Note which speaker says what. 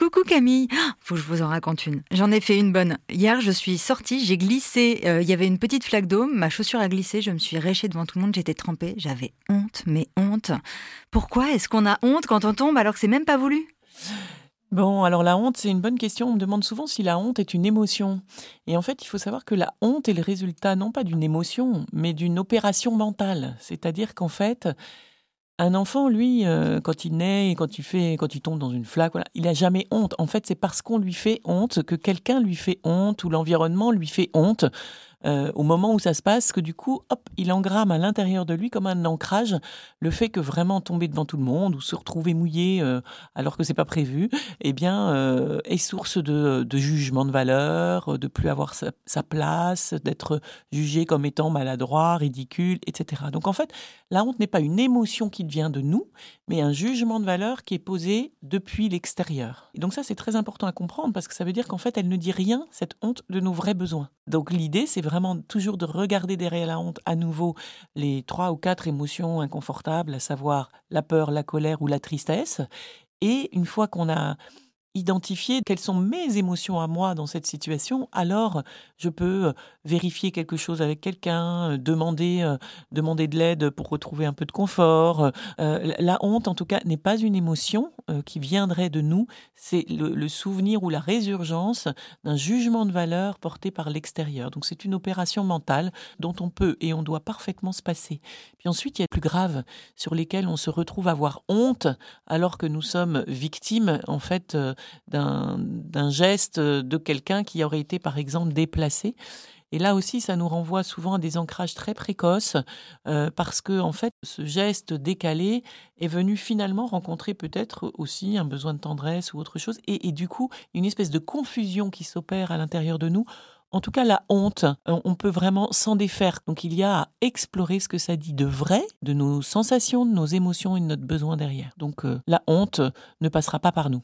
Speaker 1: Coucou Camille, faut que je vous en raconte une. J'en ai fait une bonne. Hier, je suis sortie, j'ai glissé. Euh, Il y avait une petite flaque d'eau, ma chaussure a glissé, je me suis réchée devant tout le monde, j'étais trempée, j'avais honte, mais honte. Pourquoi est-ce qu'on a honte quand on tombe alors que c'est même pas voulu?
Speaker 2: Bon, alors la honte, c'est une bonne question. On me demande souvent si la honte est une émotion. Et en fait, il faut savoir que la honte est le résultat non pas d'une émotion, mais d'une opération mentale. C'est-à-dire qu'en fait, un enfant, lui, euh, quand il naît et quand il fait, quand il tombe dans une flaque, il a jamais honte. En fait, c'est parce qu'on lui fait honte, que quelqu'un lui fait honte ou l'environnement lui fait honte. Euh, au moment où ça se passe, que du coup, hop, il engramme à l'intérieur de lui comme un ancrage le fait que vraiment tomber devant tout le monde ou se retrouver mouillé euh, alors que c'est pas prévu, eh bien, euh, est source de, jugement de valeur, de plus avoir sa, sa place, d'être jugé comme étant maladroit, ridicule, etc. Donc en fait, la honte n'est pas une émotion qui vient de nous, mais un jugement de valeur qui est posé depuis l'extérieur. Et donc ça, c'est très important à comprendre parce que ça veut dire qu'en fait, elle ne dit rien, cette honte, de nos vrais besoins. Donc l'idée, c'est vraiment toujours de regarder derrière la honte à nouveau les trois ou quatre émotions inconfortables, à savoir la peur, la colère ou la tristesse. Et une fois qu'on a identifié quelles sont mes émotions à moi dans cette situation, alors je peux euh, vérifier quelque chose avec quelqu'un, euh, demander, euh, demander de l'aide pour retrouver un peu de confort. La honte, en tout cas, n'est pas une émotion qui viendrait de nous, c'est le, souvenir ou la résurgence d'un jugement de valeur porté par l'extérieur. Donc c'est une opération mentale dont on peut et on doit parfaitement se passer. Puis ensuite, il y a plus grave sur lesquels on se retrouve à avoir honte alors que nous sommes victimes en fait d'un geste de quelqu'un qui aurait été par exemple déplacé. Et là aussi, ça nous renvoie souvent à des ancrages très précoces, euh, parce que en fait, ce geste décalé est venu finalement rencontrer peut-être aussi un besoin de tendresse ou autre chose, et, et du coup, une espèce de confusion qui s'opère à l'intérieur de nous. En tout cas, la honte, euh, on peut vraiment s'en défaire. Donc, il y a à explorer ce que ça dit de vrai, de nos sensations, de nos émotions et de notre besoin derrière. Donc, euh, la honte ne passera pas par nous.